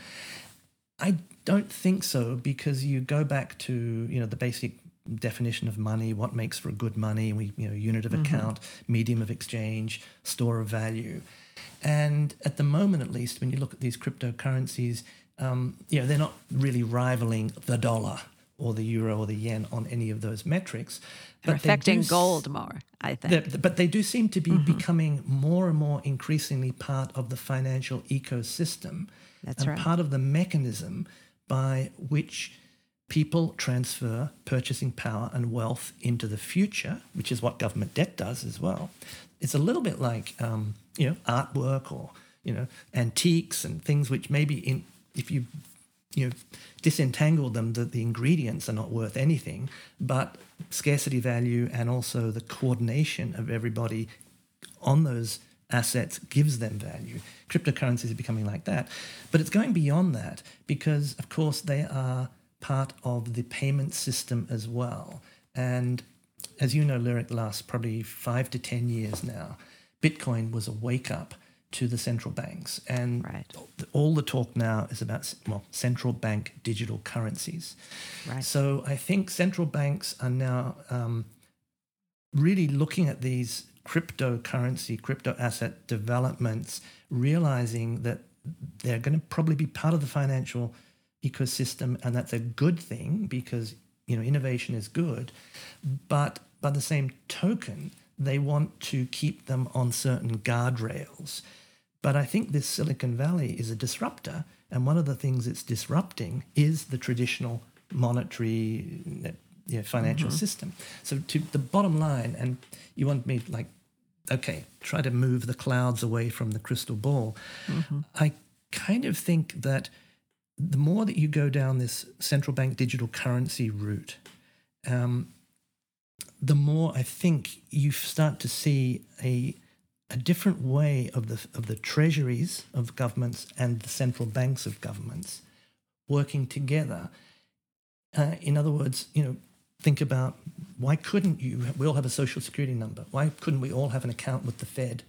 I don't think so because you go back to you know the basic definition of money, what makes for good money, we you know unit of mm-hmm. account, medium of exchange, store of value, and at the moment, at least, when you look at these cryptocurrencies, um, you know they're not really rivaling the dollar or the euro or the yen on any of those metrics. They're but affecting they gold more, I think. But they do seem to be mm-hmm. becoming more and more increasingly part of the financial ecosystem. That's and right. part of the mechanism by which people transfer purchasing power and wealth into the future, which is what government debt does as well. It's a little bit like um, you know artwork or you know antiques and things which maybe in if you you know disentangle them, that the ingredients are not worth anything, but scarcity value and also the coordination of everybody on those assets gives them value. Cryptocurrencies are becoming like that. But it's going beyond that because, of course, they are part of the payment system as well. And as you know, Lyric lasts probably five to 10 years now. Bitcoin was a wake up to the central banks. And Right. all the talk now is about well, central bank digital currencies. Right. So I think central banks are now um, really looking at these cryptocurrency, crypto asset developments, realizing that they're going to probably be part of the financial ecosystem, and that's a good thing because you know innovation is good. But by the same token, they want to keep them on certain guardrails. But I think this Silicon Valley is a disruptor, and one of the things it's disrupting is the traditional monetary you know, financial mm-hmm. system. So to the bottom line, and you want me like, okay, try to move the clouds away from the crystal ball. Mm-hmm. I kind of think that the more that you go down this central bank digital currency route, um, the more I think you start to see a a different way of the of the treasuries of governments and the central banks of governments working together. Uh, in other words, you know, think about why couldn't you? We all have a social security number. Why couldn't we all have an account with the Fed,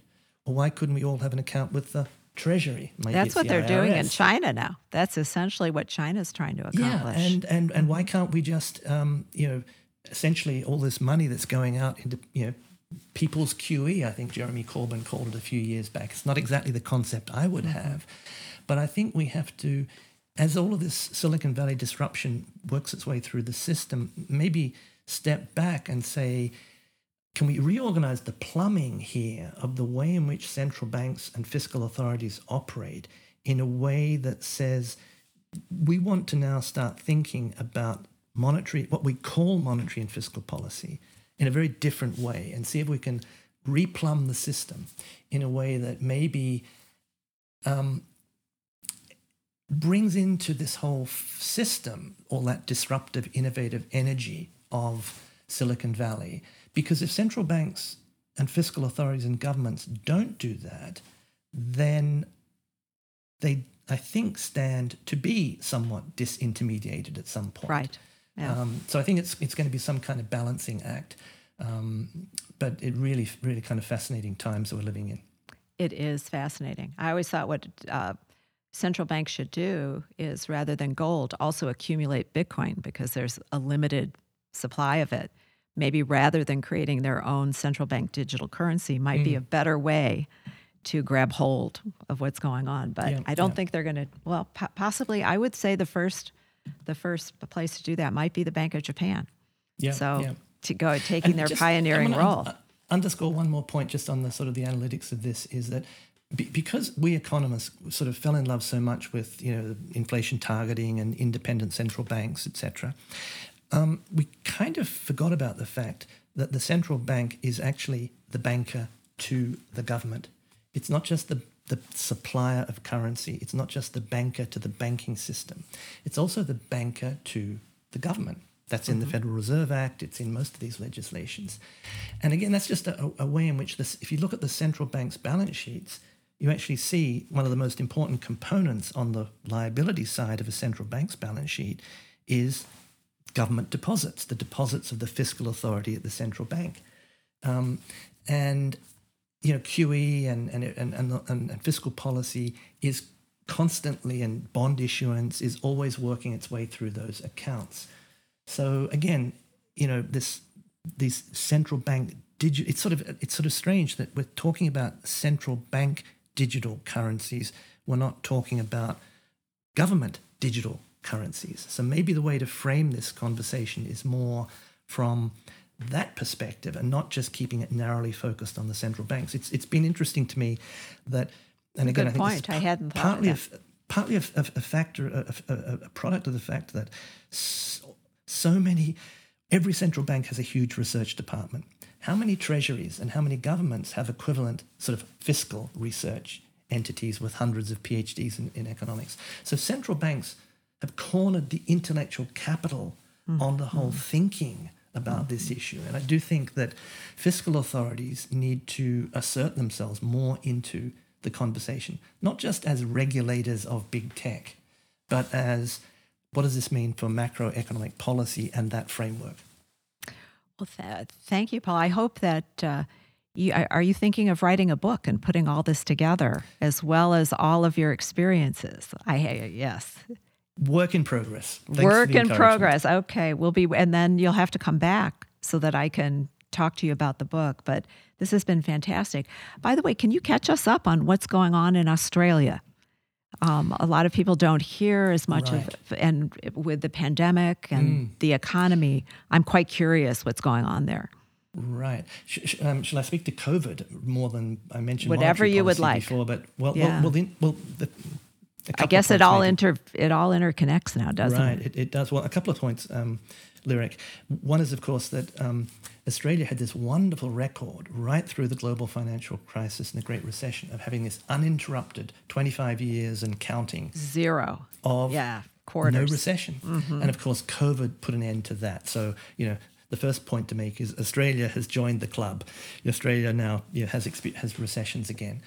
or why couldn't we all have an account with the Treasury? That's what the they're doing in China now. That's essentially what China's trying to accomplish. Yeah, and and and why can't we just um, you know essentially all this money that's going out into you know people's QE? I think Jeremy Corbyn called it a few years back. It's not exactly the concept I would have, but I think we have to, as all of this Silicon Valley disruption works its way through the system, maybe step back and say. Can we reorganize the plumbing here of the way in which central banks and fiscal authorities operate in a way that says we want to now start thinking about monetary, what we call monetary and fiscal policy, in a very different way and see if we can replumb the system in a way that maybe um, brings into this whole system all that disruptive, innovative energy of Silicon Valley. Because if central banks and fiscal authorities and governments don't do that, then they, I think, stand to be somewhat disintermediated at some point. right. Yeah. Um, so I think it's it's going to be some kind of balancing act. Um, but it really, really kind of fascinating times that we're living in. It is fascinating. I always thought what uh, central banks should do is rather than gold, also accumulate Bitcoin because there's a limited supply of it. Maybe rather than creating their own central bank digital currency, might Mm. be a better way to grab hold of what's going on. But Yeah, I don't yeah. think they're going to. Well, po- possibly, I would say the first, the first place to do that might be the Bank of Japan. Yeah. so yeah. to go taking And their just- pioneering role. un- underscore one more point just on the sort of the analytics of this is that because we economists sort of fell in love so much with you know inflation targeting and independent central banks, etc. Um, we kind of forgot about the fact that the central bank is actually the banker to the government. It's not just the the supplier of currency. It's not just the banker to the banking system. It's also the banker to the government. That's in the Federal Reserve Act. It's in most of these legislations. And again, that's just a, a way in which this, if you look at the central bank's balance sheets, you actually see one of the most important components on the liability side of a central bank's balance sheet is government deposits, the deposits of the fiscal authority at the central bank. Um, and you know, QE and and, and, and, and fiscal policy is constantly, and bond issuance is always working its way through those accounts. So again, you know, this these central bank digital. It's sort of it's sort of strange that we're talking about central bank digital currencies. We're not talking about government digital currencies. So maybe the way to frame this conversation is more from that perspective and not just keeping it narrowly focused on the central banks. It's it's been interesting to me that, and again, I think point. I hadn't of partly that. a, partly a, a, a factor, a, a, a product of the fact that so, so many, every central bank has a huge research department. How many treasuries and how many governments have equivalent sort of fiscal research entities with hundreds of PhDs in, in economics? So central banks have cornered the intellectual capital on the whole thinking about this issue. And I do think that fiscal authorities need to assert themselves more into the conversation, not just as regulators of big tech, but as what does this mean for macroeconomic policy and that framework? Well, th- thank you, Paul. I hope that uh, You, are you thinking of writing a book and putting all this together as well as all of your experiences? I yes. Work in progress. Thanks Work in progress. Okay, we'll be, and then you'll have to come back so that I can talk to you about the book. But this has been fantastic. By the way, can you catch us up on what's going on in Australia? Um, a lot of people don't hear as much right. of, and with the pandemic and mm. the economy, I'm quite curious what's going on there. Right. Sh- sh- um, shall I speak to COVID more than I mentioned? Whatever you would like. Before, but well, yeah. well, well, then, well the, I guess it all inter it all interconnects now, doesn't right, it? Right. It, it, does. Well, a couple of points, um, Lyric. One is, of course, that um, Australia had this wonderful record right through the global financial crisis and the Great Recession of having this uninterrupted 25 years and counting zero of yeah quarters. no recession, mm-hmm. and of course, COVID put an end to that. So you know the first point to make is Australia has joined the club. Australia now you know, has has recessions again.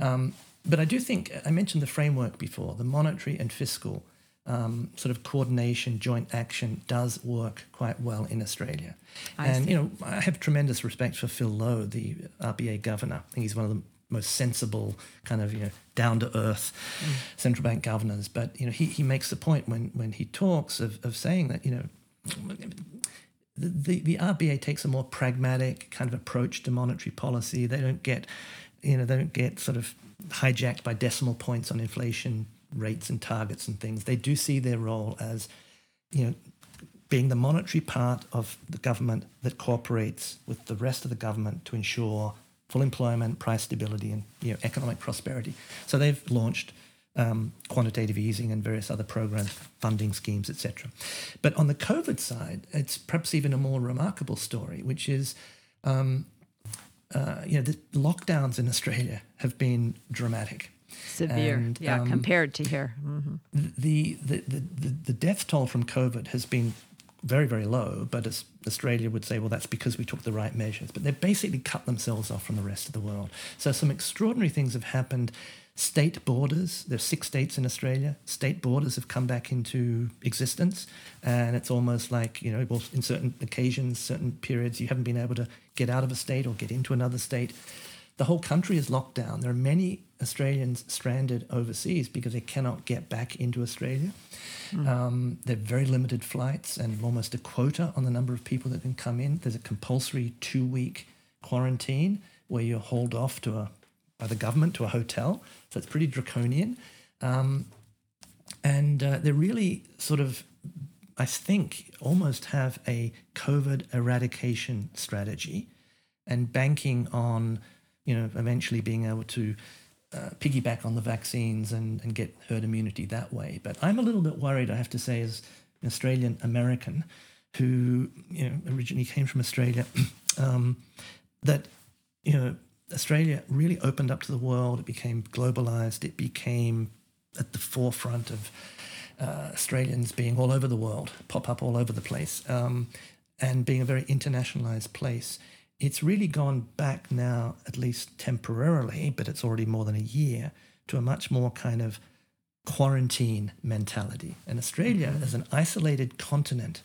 Um, but I do think I mentioned the framework before. The monetary and fiscal um, sort of coordination, joint action does work quite well in Australia. I and see. you know, I have tremendous respect for Phil Lowe, the RBA governor. I think he's one of the most sensible, kind of you know, down to earth mm. central bank governors. But you know, he, he makes the point when when he talks of, of saying that you know the, the RBA takes a more pragmatic kind of approach to monetary policy. They don't get, you know, they don't get sort of hijacked by decimal points on inflation rates and targets and things. They do see their role as, you know, being the monetary part of the government that cooperates with the rest of the government to ensure full employment, price stability, and you know, economic prosperity. So they've launched um, quantitative easing and various other programs, funding schemes, etc. But on the COVID side, it's perhaps even a more remarkable story, which is, um, uh, you know, the lockdowns in Australia have been dramatic. Severe, and, yeah, um, compared to here. Mm-hmm. The, the, the, the, the death toll from COVID has been very, very low, but as Australia would say, well, that's because we took the right measures. But they've basically cut themselves off from the rest of the world. So some extraordinary things have happened State borders, there's six states in Australia, state borders have come back into existence. And it's almost like, you know, well, in certain occasions, certain periods, you haven't been able to get out of a state or get into another state. The whole country is locked down. There are many Australians stranded overseas because they cannot get back into Australia. Mm. Um, there are very limited flights and almost a quota on the number of people that can come in. There's a compulsory two week quarantine where you're hauled off to a by the government to a hotel. So it's pretty draconian. Um, and uh, they're really sort of, I think, almost have a COVID eradication strategy and banking on, you know, eventually being able to uh, piggyback on the vaccines and, and get herd immunity that way. But I'm a little bit worried, I have to say, as an Australian American who, you know, originally came from Australia, um, that, you know, Australia really opened up to the world. It became globalized. It became at the forefront of uh, Australians being all over the world, pop up all over the place, um, and being a very internationalized place. It's really gone back now, at least temporarily, but it's already more than a year, to a much more kind of quarantine mentality. And Australia, mm-hmm. as an isolated continent,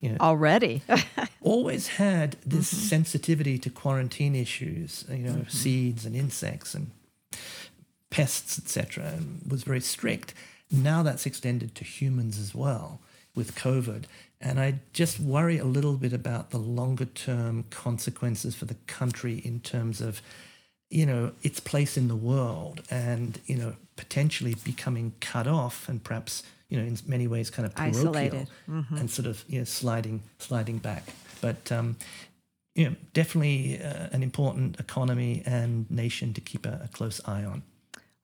you know, already always had this mm-hmm. sensitivity to quarantine issues, you know, mm-hmm. seeds and insects and pests, etc., and was very strict. Now that's extended to humans as well with COVID. And I just worry a little bit about the longer term consequences for the country in terms of, you know, its place in the world and, you know, potentially becoming cut off and perhaps you know, in many ways kind of parochial Isolated. Mm-hmm. and sort of you know, sliding sliding back. But um, you know, definitely uh, an important economy and nation to keep a, a close eye on.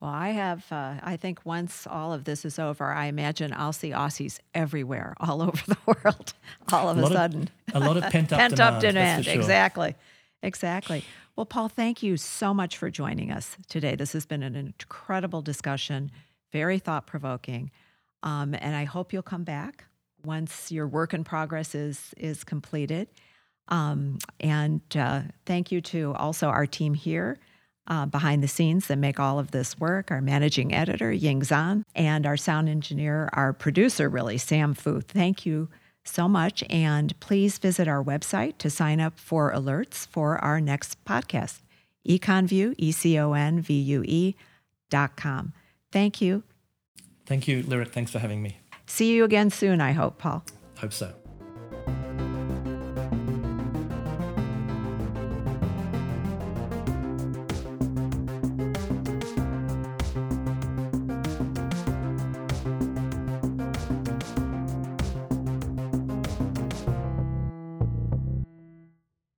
Well, I have. Uh, I think once all of this is over, I imagine I'll see Aussies everywhere, all over the world, all of a, a sudden. Of, a lot of pent up pent demand. up demand. Sure. Exactly, exactly. Well, Paul, thank you so much for joining us today. This has been an incredible discussion, very thought provoking. Um, and I hope you'll come back once your work in progress is is completed. Um, and uh, thank you to also our team here uh, behind the scenes that make all of this work. Our managing editor Ying Zhan and our sound engineer, our producer, really Sam Fu. Thank you so much, and please visit our website to sign up for alerts for our next podcast. EconVue, E C O N V U E dot com. Thank you. Thank you, Lyric. Thanks for having me. See you again soon, I hope, Paul. Hope so.